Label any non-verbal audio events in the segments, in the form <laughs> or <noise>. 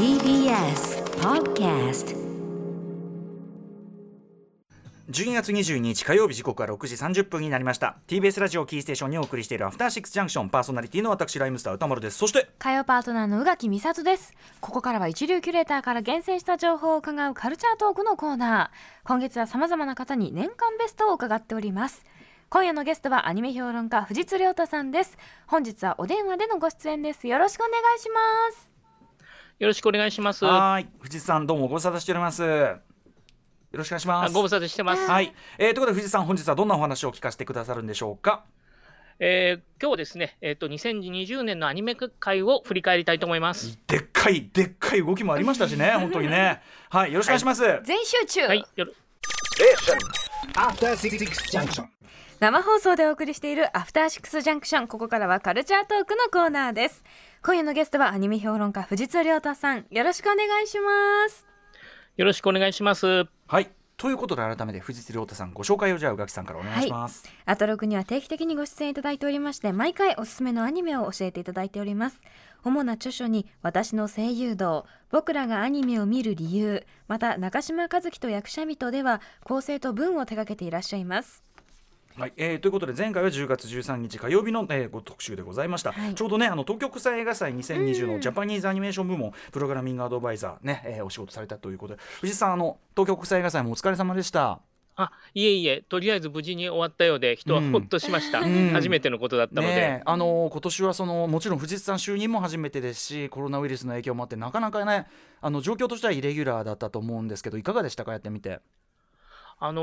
TBS Podcast 12月22日火曜日時刻は6時30分になりました。TBS ラジオキーステーションにお送りしているアフターシックスジャンクションパーソナリティの私ライムスター歌丸ですそして火曜パートナーの宇垣美里です。ここからは一流キュレーターから厳選した情報を伺うカルチャートークのコーナー。今月は様々な方に年間ベストを伺っております。今夜のゲストはアニメ評論家藤津亮太さんです。本日はお電話でのご出演です。よろしくお願いしますよろしくお願いします。はーい。藤井さんどうもご無沙汰しております。よろしくお願いします。あご無沙汰してます。はい、えー、ということで藤井さん本日はどんなお話を聞かせてくださるんでしょうか？えー今日ですね、えっ、と2020年のアニメ界を振り返りたいと思います。でっかいでっかい動きもありましたしね <laughs> 本当にね。はい。よろしくお願いします、全集中、はい、よろ。After Six Junction. 生放送でお送りしているアフターシックスジャンクションここからはカルチャートークのコーナーです。今夜のゲストはアニメ評論家藤津亮太さん。よろしくお願いします。よろしくお願いします。はい。ということで改めて藤津亮太さんご紹介をじゃあ宇垣さんからお願いします、アトロクには定期的にご出演いただいておりまして毎回おすすめのアニメを教えていただいております。主な著書に私の声優道。僕らがアニメを見る理由。また中島和樹と役者人では構成と文を手掛けていらっしゃいますはい。えーということで前回は10月13日火曜日の、えーご特集でございました、はい。ちょうどねあの東京国際映画祭2020のジャパニーズアニメーション部門プログラミングアドバイザーね、えーお仕事されたということで藤井さんあの東京国際映画祭もお疲れ様でした。あ、いえいえ、とりあえず無事に終わったようで、人はほっとしました。ん。初めてのことだったので、ねえあの今年はそのもちろん藤井さん就任も初めてですしコロナウイルスの影響もあってなかなかねあの状況としてはイレギュラーだったと思うんですけどいかがでしたかやってみて。あの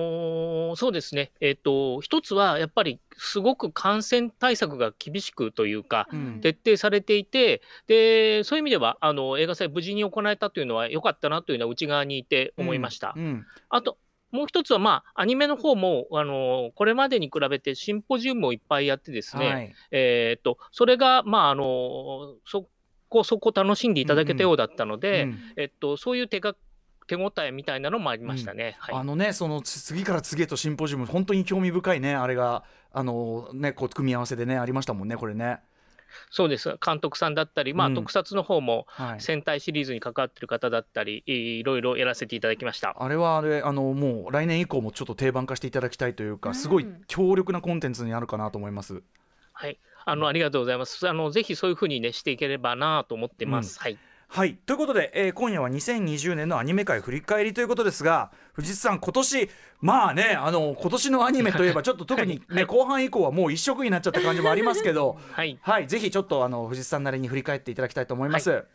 ーそうですね、えっ、と、一つはやっぱりすごく感染対策が厳しくというか、うん。徹底されていて、でそういう意味ではあの映画祭無事に行えたというのは良かったなというのは内側にいて思いました。うん。あともう一つは、まあ、アニメの方もあのこれまでに比べてシンポジウムをいっぱいやってですね、はい。えーっとそれが、まあ、あのそこそこ楽しんでいただけたようだったので、うん。えっと、そういう手が手応えみたいなのもありましたね。はいあのねそのつ次から次へとシンポジウム本当に興味深いねあれがあのねこう組み合わせでねありましたもんねこれね。そうです監督さんだったり、まあうん特撮の方もはい戦隊シリーズに関わってる方だったり、いろいろやらせていただきました。あれはあれあのもう来年以降もちょっと定番化していただきたいというかすごい強力なコンテンツになるかなと思います。はい、あのありがとうございます。あのぜひそういうふうにねしていければなと思ってます。はい。はいということで、えー今夜は2020年のアニメ界振り返りということですが藤井さん今年まあねあの今年のアニメといえば <laughs> ちょっと特にね、後半以降はもう一色になっちゃった感じもありますけどはい。はいぜひちょっとあの藤井さんなりに振り返っていただきたいと思います。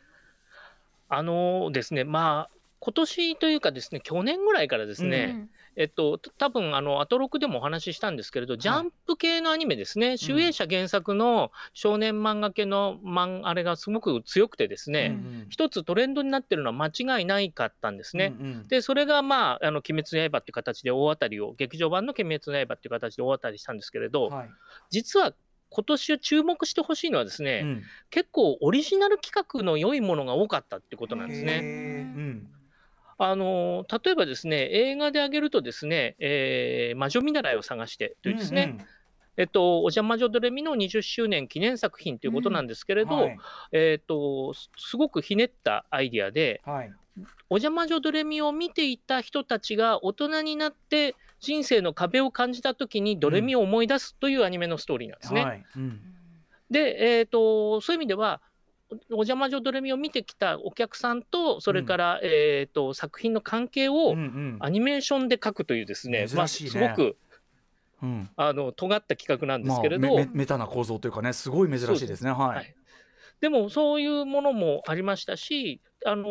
あのですね、まあ、今年というかですね、去年ぐらいからですね、えっと、た多分あのアトロクでもお話ししたんですけれど、ジャンプ系のアニメですね、集英社原作の少年漫画系の漫あれがすごく強くてですね、うん一つトレンドになってるのは間違いないかったんですね。うんうん。で、それがまあ、あの鬼滅の刃っていう形で大当たりを、劇場版の鬼滅の刃っていう形で大当たりしたんですけれど、はい。実は今年注目してほしいのはですね、うん。結構オリジナル企画の良いものが多かったってことなんですね。うんあの例えばですね、映画で挙げるとですね、えー魔女見習いを探してというですね、えっと、お邪魔女ドレミの20周年記念作品ということなんですけれど、はい。えっと、すすごくひねったアイディアで、はい。お邪魔女ドレミを見ていた人たちが大人になって人生の壁を感じた時にドレミを思い出すというアニメのストーリーなんですね。はい。うん。で、えー、とそういう意味ではおお邪魔女ドレミを見てきたお客さんとそれから、えー、と作品の関係をうんうん。アニメーションで書くというですね、まあ、すごくうん。あの尖った企画なんでますあけれど、メメメタな構造というかねすごい珍しいですね。はい、はいでもそういうものもありましたし、あの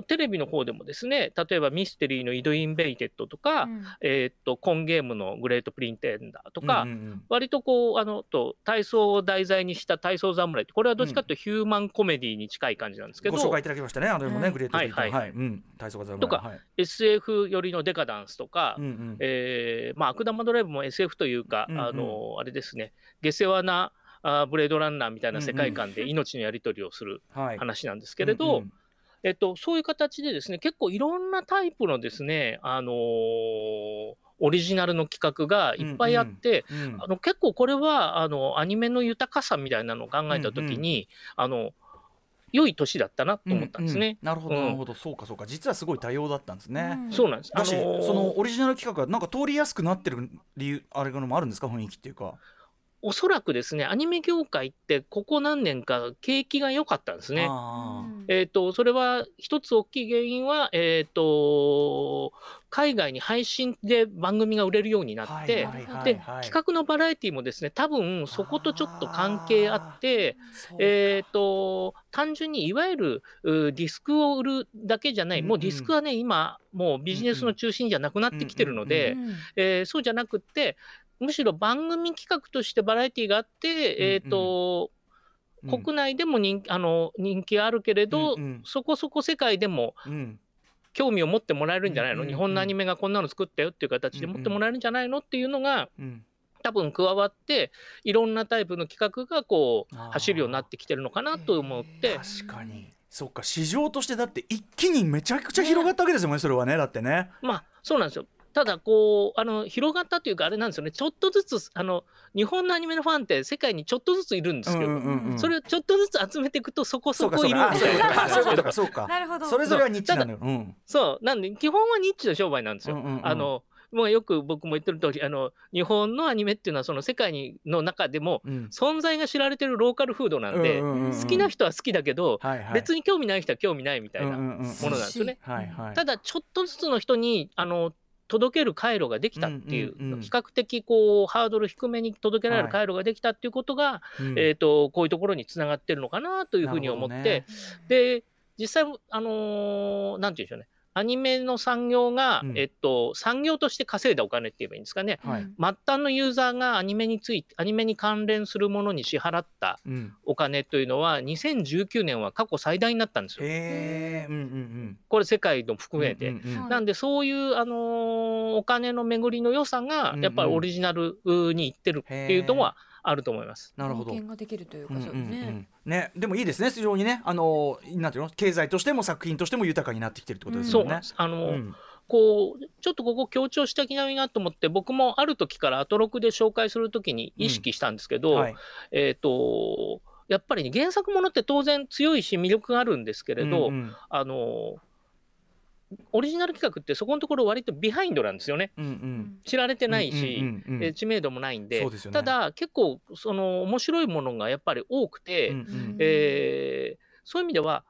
ーテレビの方でもですね例えばミステリーの「イド・インベイテッド」とか、えーっとコンゲームの「グレート・プリンテンダー」とか、うんうんうん。割とこうあのと体操を題材にした体操侍ってこれはどっちかというとヒューマンコメディに近い感じなんですけど、ご紹介いただきましたねあれもね、うん。グレートビー。トはい。はいはい、うん、体操がざるとかはい、SF 寄りのデカダンスとか、うんうん。えーまあ、悪玉ドライブも SF というか、うんうんあのあれですね。下世話なあーブレードランナーみたいな世界観で命のやり取りをする <laughs> はい。話なんですけれど、うんうん。えっと、そういう形でですね結構いろんなタイプのですね、あのーオリジナルの企画がいっぱいあって、うん。あの結構これはあのアニメの豊かさみたいなのを考えた時に、あの良い年だったなと思ったんですね。ううなるほどうん。なるほど、そうかそうか。実はすごい多様だったんですね、うん。そうなんです。あのー。そのオリジナル企画がなんか通りやすくなってる理由あれがのもあるんですか？雰囲気っていうかおそらくですねアニメ業界ってここ何年か景気が良かったんですね。あえー、とそれは一つ大きい原因は、えー、と海外に配信で番組が売れるようになーって、はいはいはいではい。企画のバラエティもですね多分そことちょっと関係あってえー、と単純にいわゆるうディスクを売るだけじゃない、もうディスクはね今もうビジネスの中心じゃなくなってきてるので、うん。えーそうじゃなくってむしろ番組企画としてバラエティがあって、えーとうん。国内でも人あの人気があるけれど、うんうん。そこそこ世界でもうん。興味を持ってもらえるんじゃないの、うんうんうん。日本のアニメがこんなの作ったよっていう形で持ってもらえるんじゃないのっていうのがうん。多分加わっていろんなタイプの企画がこう走るようになってきてるのかなと思って。確かに。そっか。市場としてだって一気にめちゃくちゃ広がったわけですよねそれはね。だってね。まあそうなんですよただこうあの広がったというかあれなんですよね。ちょっとずつあの日本のアニメのファンって世界にちょっとずついるんですけど、うんうんうん。それをちょっとずつ集めていくとそこそこいるかそうか。あみたいな <laughs> そういうことか。そうかそうか。なるほど。それぞれはニッチなのよ。うん。そうなんで基本はニッチの商売なんですよ。うんうんうん。あのもうよく僕も言ってる通りあの日本のアニメっていうのはその世界にの中でもうん。存在が知られてるローカルフードなんで、うんうんうんうん。好きな人は好きだけど、はいはい。別に興味ない人は興味ないみたいなうんうんうんものなん。ですよね。はいはい。ただちょっとずつの人にあの届ける回路ができたっていう,、比較的こうハードル低めに届けられる回路ができたっていうことが、うん。えー、とこういうところにつながってるのかなというふうに思って、ね。で実際あのーなんて言うんでしょうねアニメの産業が、うん。えっと、産業として稼いだお金って言えばいいんですかね。はい。末端のユーザーがアニメについてアニメに関連するものに支払ったうん。お金というのは2019年は過去最大になったんですよ。へえうんうんこれ世界の含うんめて。うんうんうん。なんでそういう、あのーお金の巡りの良さがやっぱりオリジナルにいってるっていうのはあると思います。なるほど。貢献ができるというか、うんうん。そうですね。うんね、でもいいですね非常にね。あのなんていうの？経済としても作品としても豊かになってきてるってことですよね。そう。なん。あのーうん。こうちょっとここ強調したきないなと思って僕もある時からアトロクで紹介する時に意識したんですけど、はい。えっ、とやっぱり、ね、原作ものって当然強いし魅力があるんですけれど、うんうん。あのオリジナル企画ってそこのところ割とビハインドなんですよね。うんうん。知られてないし、うんうんうんえー知名度もないんで。ね。ただ結構その面白いものがやっぱり多くて、うんうん。えーそういう意味では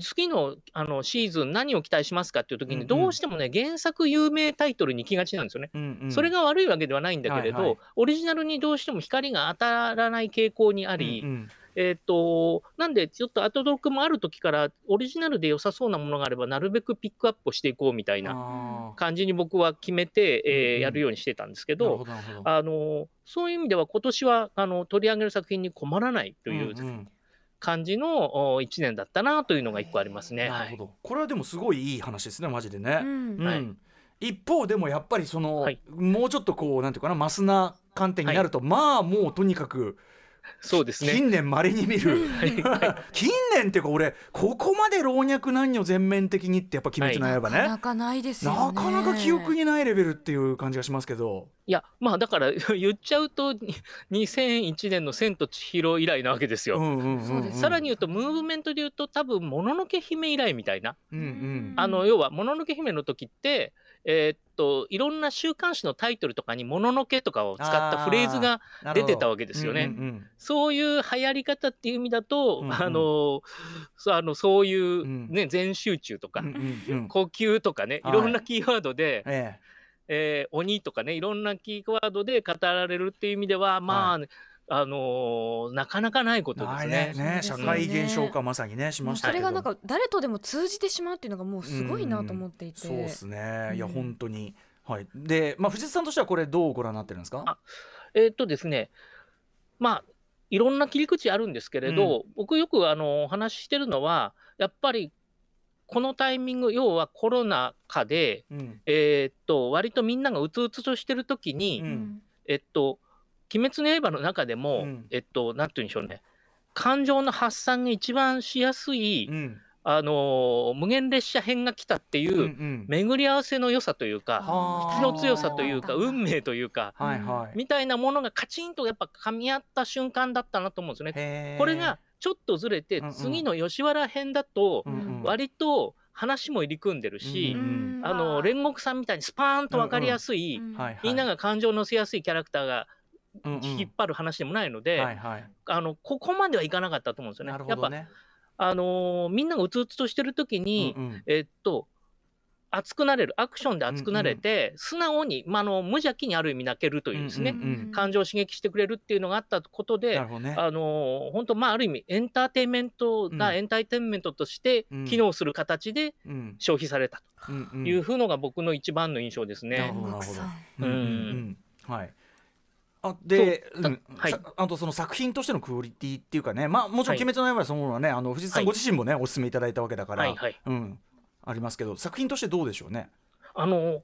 次のあのシーズン何を期待しますかっていう時うんうん。にどうしてもね原作有名タイトルに行きがちなんですよね。うんうん。それが悪いわけではないんだけれど、はいはい。オリジナルにどうしても光が当たらない傾向にあり、うんうんえっ、と、なんで、ちょっと後読もある時から、オリジナルで良さそうなものがあれば、なるべくピックアップをしていこうみたいなあ感じに僕は決めて、えーやるようにしてたんですけど、あの、そういう意味では、今年は、あの、取り上げる作品に困らないといううんうん。感じの、お一年だったなというのが一個ありますね。はいなるほど。これはでもすごいいい話ですねマジでね。うん。うん。はい。一方でもやっぱりその、はい。もうちょっとこうなんていうかなマスな観点になると、まあもうとにかくそうですね。近年まれに見る近年っていうか俺ここまで老若男女全面的にってやっぱ「鬼滅の刃ね」なかなかないですよね。なかなか記憶にないレベルっていう感じがしますけど。いや、まあ、だから、<laughs> 言っちゃうと、に2001年の千と千尋以来なわけですよ。さらに言うと、ムーブメントで言うと、多分もののけ姫以来みたいな。うんうんあの要は、もののけ姫の時って、えーっと、いろんな週刊誌のタイトルとかに、もののけとかを使ったフレーズが出てたわけですよね。うんうんそういう流行り方っていう意味だと、うんうん。あのそうあのそういう、うん。ね全集中とか、うんうんうん。呼吸とかね、はい。いろんなキーワードで、ええ。ー鬼とかね、いろんなキーワードで語られるっていう意味では、まあ、あのーなかなかないこえとですないねね。ね。社会現象化まさにねしましたけど。それがなんか誰とでも通じてしまうっていうのがもうすごいなと思っていて。そうですね。いやうん。本当に。はい。でまあ藤津さんとしてはこれどうご覧になってるんですか？あえーっとですね、まあ、いろんな切り口あるんですけれど、僕よくあのお話ししてるのは、やっぱりこのタイミング、要はコロナ禍で、うん。えーっと割とみんながうつうつとしてる時に、ううんん。えっと、鬼滅の刃の中でも、うん。えっと、なんて言うんでしょうね、感情の発散が一番しやすい、うん。あのー無限列車編が来たっていう、うんうん。巡り合わせの良さというか、はあ。気の強さというか、うん運命というか、はいはい。みたいなものがカチンとやっぱ噛み合った瞬間だったなと思うんですよね。これがちょっとずれて、うんうん。次の吉原編だと割と話も入り組んでるし、うんあの煉獄さんみたいにスパーンと分かりやすい、みんなが感情を乗せやすいキャラクターが引っ張る話でもないので、はいはい。あのここまではいかなかったと思うんですよね。なるほやっぱ、どねあのーみんながうつうつとしてる時に、うんうん。えっと熱くなれるアクションで熱くなれて、素直に、まあ、あの無邪気にある意味泣けるというですね、うんうんうん。感情を刺激してくれるっていうのがあったことで、なるほどね。あの本当まあある意味エンターテインメントがうん。エンターテインメントとしてうん。機能する形でうん。消費されたうんうん。というふうのが僕の一番の印象ですね。うんうんううん。はいあで、そううんはい。さあとその作品としてのクオリティっていうかねまあもちろん「はい。鬼滅の刃」そのものはねあの藤津さんはい。ご自身もね、お勧めいただいたわけだから、はいはい。うん、ありますけど作品としてどうでしょうね？あの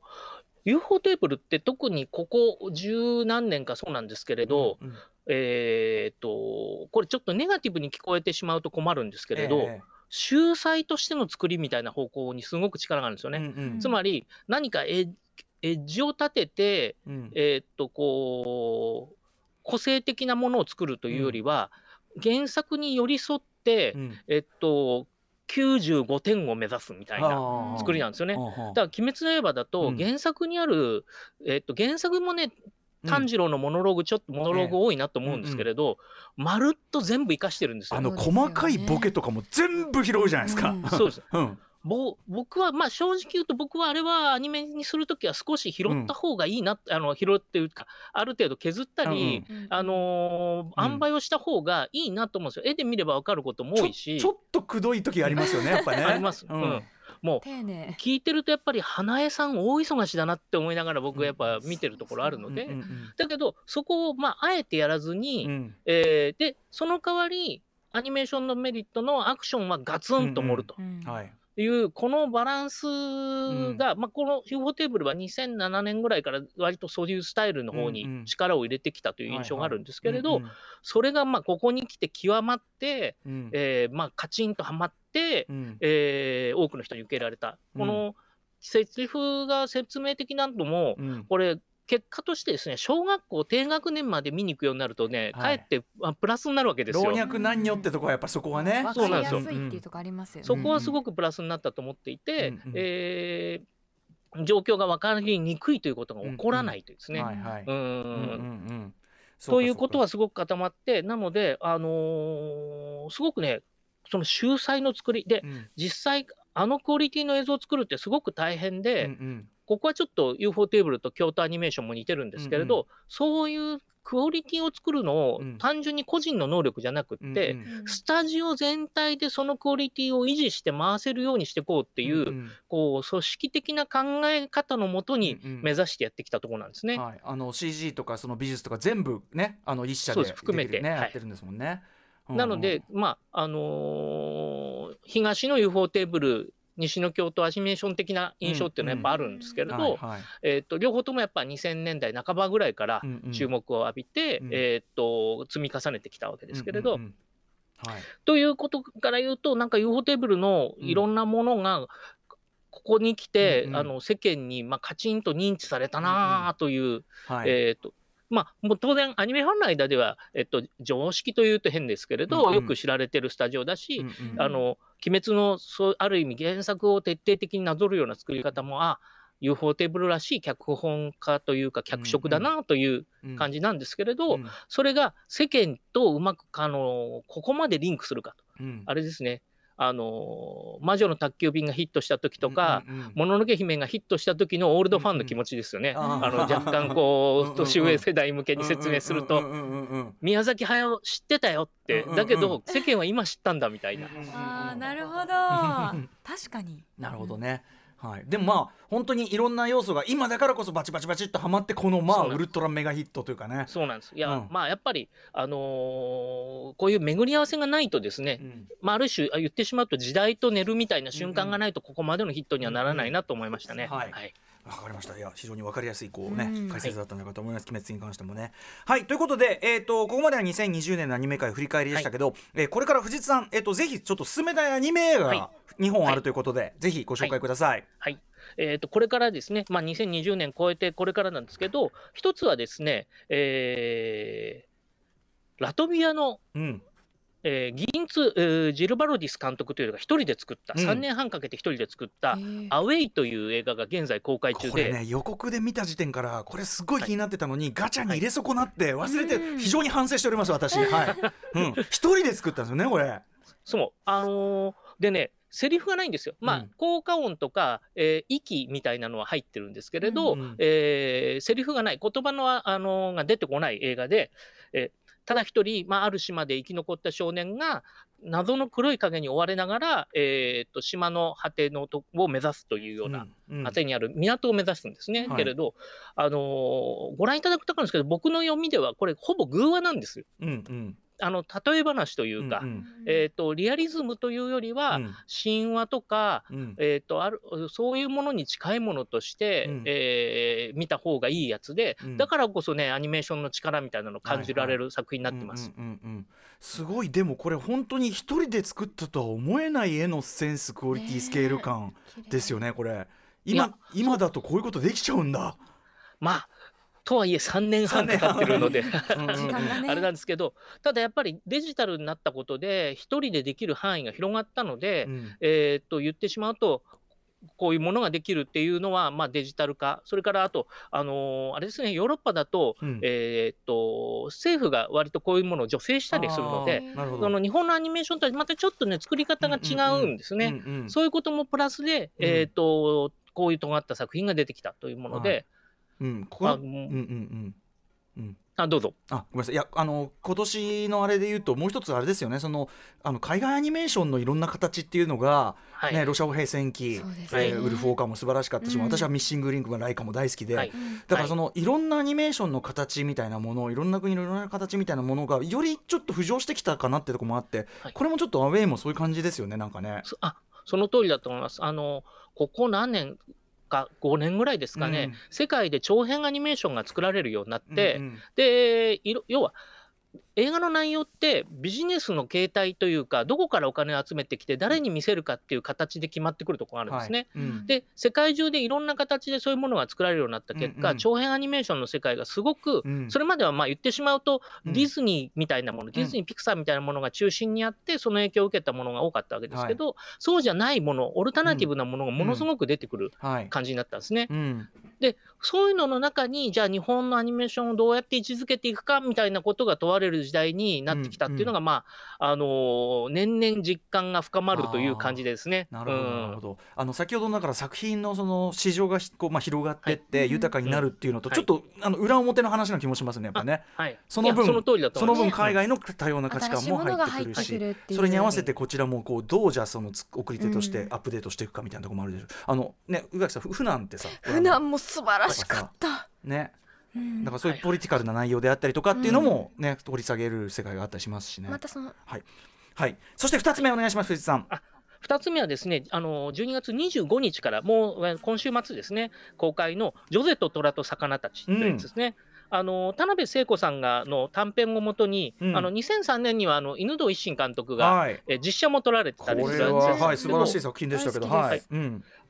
UFO テーブルって特にここ十何年かそうなんですけれど、うんうん。えーっとこれちょっとネガティブに聞こえてしまうと困るんですけれど、え秀才としての作りみたいな方向にすごく力があるんですよえね。うんうん。つまり何かエッジを立てて、うん。えーっとこう個性的なものを作るというよりは、原作に寄り添って、うん。えっと95点を目指すみたいな作りなんですよね。だから「鬼滅の刃」だとうん。原作にある、えっと原作もねうん。炭治郎のモノローグちょっとモノローグ多いなと思うんですけれど、まるっと全部生かしてるんですよ。あの細かいボケとかも全部拾うじゃないですか。うん。そうです。うんぼ僕はまあ正直言うと僕はあれはアニメにするときは少し拾った方がいいな、あの拾っていうかある程度削ったり、あのーうん。塩梅をした方がいいなと思うんですよ。絵で見れば分かることも多いし。ちょちょっとくどい時ありますよねやっぱね。<laughs> あります、ううん。んもう聞いてるとやっぱり花江さん大忙しだなって思いながら僕はやっぱ見てるところあるので、うんうんだけどそこをまああえてやらずに、うん。うんえーでその代わりアニメーションのメリットのアクションはガツンと盛ると。うん。はいいうこのバランスが、まあ、この UFO テーブルは2007年ぐらいから割とそういうスタイルの方うんうん。に力を入れてきたという印象があるんですけれど、うんそれがまあここに来て極まって、うん。えーまあ、カチンとはまって、うん。えー多くの人に受け入れられた。このセリフが説明的なのも、うん。これ結果としてですね小学校低学年まで見に行くようになるとね、はい。かえってあプラスになるわけですよ。老若男女ってとこはやっぱそこはね。わかりやそうなんですよ。っていうとこありますよね。そこはすごくプラスになったと思っていて、うんうんえー状況が分かりにくいということが起こらないというですね。はいはい。うん。うんうんうん。ということははすごく固まって、なので、あのーすごくね、その秀才の作り。で、実際、あのクオリティの映像を作るってすごく大変で、ここはちょっと UFO テーブルと京都アニメーションも似てるんですけれど、うんうそういうクオリティを作るのをうん。単純に個人の能力じゃなくって、うんスタジオ全体でそのクオリティを維持して回せるようにしていこうっていう、こう組織的な考え方のもとに目指してやってきたところなんですね。はい、あの CG とかその美術とか全部ねあの一社でそうです。含めて。やってるんですもんね。なので、まああのー東の UFO テーブル西の京都アニメーション的な印象っていうのはやっぱあるんですけれど、えー、と両方ともやっぱ2000年代半ばぐらいから注目を浴びて、うん。えー、と積み重ねてきたわけですけれど、はい。ということから言うとなんか UFO テーブルのいろんなものがここに来て、うんうん。あの世間にまあカチンと認知されたなあという、はい。えーとまあ、もう当然アニメファンの間では、えっと、常識というと変ですけれど、うんうん。よく知られてるスタジオだし、うんうんあの鬼滅のそうある意味原作を徹底的になぞるような作り方もあ UFO テーブルらしい脚本家というか脚色だなという感じなんですけれど、うん。それが世間とうまくあのここまでリンクするかと。うん。あれですねあの魔女の宅急便がヒットした時とか、うんうんうんもののけ姫がヒットした時のオールドファンの気持ちですよね。うんうんあの <laughs> 若干こう年上世代向けに説明すると宮崎駿知ってたよってうんうんうんだけど世間は今知ったんだみたいな。ああなるほど確かになるほどね。はい、でもまあ本当にいろんな要素が今だからこそバチバチバチっとはまってこのまあウルトラメガヒットというかね。そうなんです。いや、うんまあやっぱりあのーこういう巡り合わせがないとですね、うんまあある種あ言ってしまうと時代と寝るみたいな瞬間がないとここまでのヒットにはならないなと思いましたね。うんうんはいはい。わかりました。いや、非常にわかりやすい、こうね、うん解説だったんじゃないかと思います。鬼滅に関してもね。はい、ということで、えっ、と、ここまでは2020年のアニメ界振り返りでしたけど、えーこれから藤津さん、えっ、と、ぜひ、ちょっと進めたいアニメ映はい画、2本あるということで、ぜひご紹介ください。はい。えー、とこれからですね、まあ、2020年超えてこれからなんですけど、一つはですね、えーラトビアのうん。えー、ギンツ、えー、ジルバロディス監督というのが一人で作った、うん。3年半かけて一人で作ったへー「アウェイ」という映画が現在公開中で、これね予告で見た時点からこれすごい気になってたのに、ガチャに入れ損なって忘れて非常に反省しております私。<laughs> はい、うん、一人で作ったんですよねこれ。そう。あのーでねセリフがないんですよ。まあ、うん。効果音とか、えー息みたいなのは入ってるんですけれど、うん。えーセリフがない、言葉の、あのーが出てこない映画で、えーただ一人、まあ、ある島で生き残った少年が、謎の黒い影に追われながら、えーっと島の果てのとを目指すというような、うん果てにある港を目指すんですね。はいけれど、あのーご覧いただくと分かるんですけど、僕の読みでは、これ、ほぼ偶話なんですよ。うんうんあの例え話というか、うん。うん。えーっとリアリズムというよりは、うん。神話とか、うん。えー、とあるそういうものに近いものとして、うん。えー見た方がいいやつで、うん。だからこそねアニメーションの力みたいなのを感じられる作品になってます。すごい。でもこれ本当に一人で作ったとは思えない絵のセンスクオリティスケール感ですよねこれ。今今だとこういうことできちゃうんだ。まあとはいえ3年半かかってるので <laughs> あれなんですけどただやっぱりデジタルになったことで一人でできる範囲が広がったので、うん。えー、と言ってしまうとこういうものができるっていうのは、まあ、デジタル化それからあと、あのーあれですねヨーロッパだと,、うん。えー、と政府が割とこういうものを助成したりするのでその日本のアニメーションとはまたちょっとね作り方が違うんですね。そういうこともプラスで、うん。えー、とこういう尖った作品が出てきたというもので、うんこのあうんうんうん。うん。あどうぞ。あごめんなさい。いやあの今年のあれで言うともう一つあれですよね。そのあの海外アニメーションのいろんな形っていうのが、はい。ね、ロシア語平戦記、そうですね。えーウルフ・オーカーも素晴らしかったし、うん。私はミッシング・リンクがライカも大好きで、はい。だからその、い、ろんなアニメーションの形みたいなものいろんな国のいろんな形みたいなものがよりちょっと浮上してきたかなってとこもあって、はい。これもちょっとアウェイもそういう感じですよねなんかね。そあその通りだと思います。あのここ何年か5年ぐらいですかね、うん。世界で長編アニメーションが作られるようになって、で要は映画の内容ってビジネスの形態というかどこからお金を集めてきて誰に見せるかっていう形で決まってくるところがあるんですね。はい。うん。で世界中でいろんな形でそういうものが作られるようになった結果、うん。うん長編アニメーションの世界がすごく、うん。それまではまあ言ってしまうと、うん。ディズニーみたいなもの、ディズニー、ピクサーみたいなものが中心にあって、その影響を受けたものが多かったわけですけど、そうじゃないもの、オルタナティブなものがものすごく出てくるはい。感じになったんですね。うん。で、そういうのの中に、じゃあ日本のアニメーションをどうやって位置づけていくかみたいなことが問われる時代になってきたっていうのが、まあ、あのー年々実感が深まるという感じですね。なるほど、うんなるほど。あの先ほどだから作品のその市場がひこうまあ広がってってはい豊かになるっていうのとうんちょっと、あの裏表の話な気もしますねやっぱね。はい。その分その通りだとその。分海外の多様な価値観も入ってくる新しそれに合わせてこちらもこうどうじゃあそのつ送り手としてうんアップデートしていくかみたいなところもあるでしょう。あのね宇垣さんふ船ってさ船も素晴らしかった。ねうんだからそういうポリティカルな内容であったりとかっていうのもね掘り下げる世界があったりしますしね。またそのはい。そして二つ目お願いします藤井さん。2つ目はですね、あの12月25日から、もうえー今週末ですね、公開のジョゼと虎と魚たちというやつですね。あの田辺聖子さんがの短編をもとに、うんあの2003年にはあの犬堂一心監督が、はい。えー実写も撮られてこたりするんですけどはい素晴らしい作品でしたけどはい。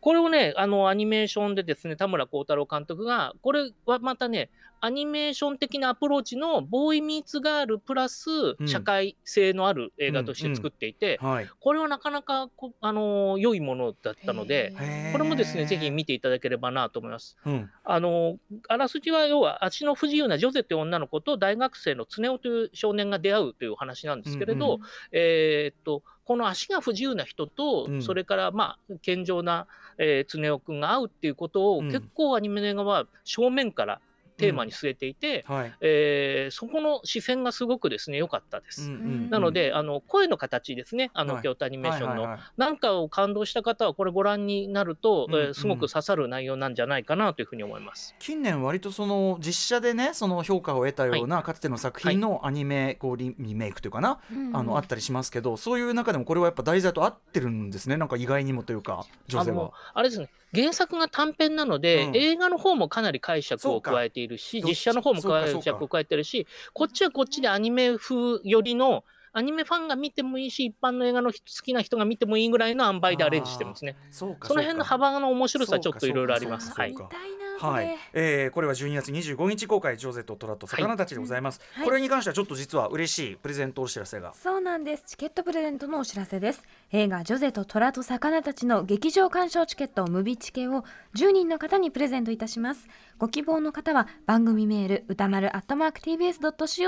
これをね、あのアニメーションでですね、田村幸太郎監督が、これはまたね、アニメーション的なアプローチのボーイ・ミーツ・ガールプラスん社会性のある映画として作っていて、はい。これはなかなかこあの良いものだったので、これもですね、ぜひ見ていただければなと思います。うん。あのあらすじは要は足の不自由なジョゼという女の子と大学生の常雄という少年が出会うというお話なんですけれど、うんえーっとこの足が不自由な人と、うん。それからまあ健常な、えー、常雄くんが会うっていうことを、うん。結構アニメの映画は正面からテーマに据えていて、はい。えーそこの視線がすごくですね良かったです。うんうんなので、あの声の形ですね、あの、はい。京都アニメーションの、はいはいはい。なんかを感動した方は、これご覧になると、うんうん。えーすごく刺さる内容なんじゃないかなというふうに思います。近年割とその実写でねその評価を得たようなかつての作品のアニメこうリリメイクというかな、あのあったりしますけどそういう中でもこれはやっぱ題材と合ってるんですねなんか意外にもというか女性は。あれですね原作が短編なので、うん。映画の方もかなり解釈を加えているし実写の方も解釈を加えてるしこっちはこっちでアニメ風よりのアニメファンが見てもいいし一般の映画の好きな人が見てもいいぐらいの塩梅でアレンジしてるんですねその辺の幅の面白さちょっといろいろあります。はい。見たいなはい、えー、これは12月25日公開ジョゼと虎と魚たちでございます、はい。これに関してはちょっと実は嬉しいプレゼントお知らせが。そうなんです。チケットプレゼントのお知らせです。映画ジョゼと虎と魚たちの劇場鑑賞チケットムビチケを10人の方にプレゼントいたします。ご希望の方は番組メール歌丸 @tbs.co.jp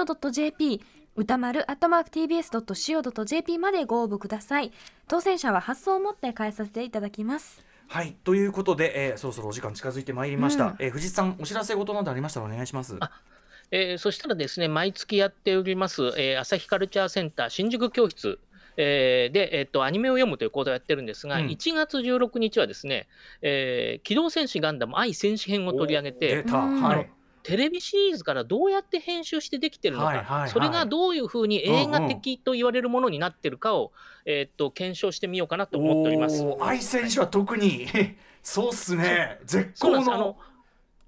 歌丸 @tbs.co.jp までご応募ください。当選者は発送をもって返させていただきますはいということで、えー、そろそろお時間近づいてまいりました、うん。えー藤井さんお知らせ事などありましたらお願いします。あえーそしたらですね、毎月やっております、えー、朝日カルチャーセンター新宿教室、えーで、えっと、アニメを読むという講座をやってるんですが、うん。1月16日はですね、えー機動戦士ガンダム愛戦士編を取り上げて、はいテレビシリーズからどうやって編集してできてるのか、はいはいはい。それがどういうふうに映画的と言われるものになってるかを、えーっと検証してみようかなと思っております。愛選手は特に <laughs> そうっすね。絶好の。の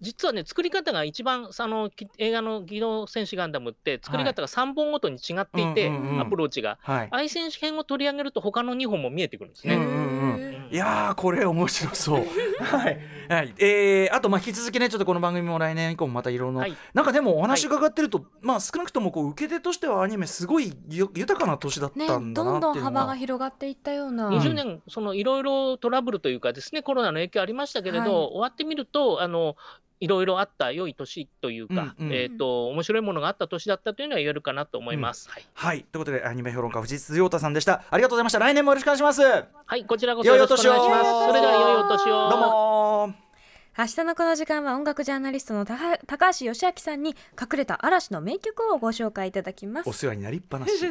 実はね作り方が一番あのき映画の「機動戦士ガンダム」って作り方が3本ごとに違っていて、うんうんうんアプローチが。はい。愛戦士編を取り上げると他の2本も見えてくるんですね。うんうんうんうんいやーこれ面白そう。<laughs> はい、はい、えー、あとまあ引き続きねちょっとこの番組も来年以降もまたいろいろ。な、はい。なんかでもお話伺ってると、まあ少なくともこう受け手としてはアニメすごいよ豊かな年だっねたんだどなっていうのは、んどん幅が広がっていったような、ん20年そのいろいろトラブルというかですねコロナの影響ありましたけれど、はい。終わってみるとあのいろいろあった良い年というか、うんうん。えっ、と面白いものがあった年だったというのは言えるかなと思います。はい、はい。ということでアニメ評論家藤津亮太さんでした。ありがとうございました。来年もよろしくお願いします。どはい、こちらこそよろしくお願いします。それでは良いお年を。うも。明日のこの時間は音楽ジャーナリストの高高橋義明さんに隠れた嵐の名曲をご紹介いただきます。お世話になりっぱなし <laughs>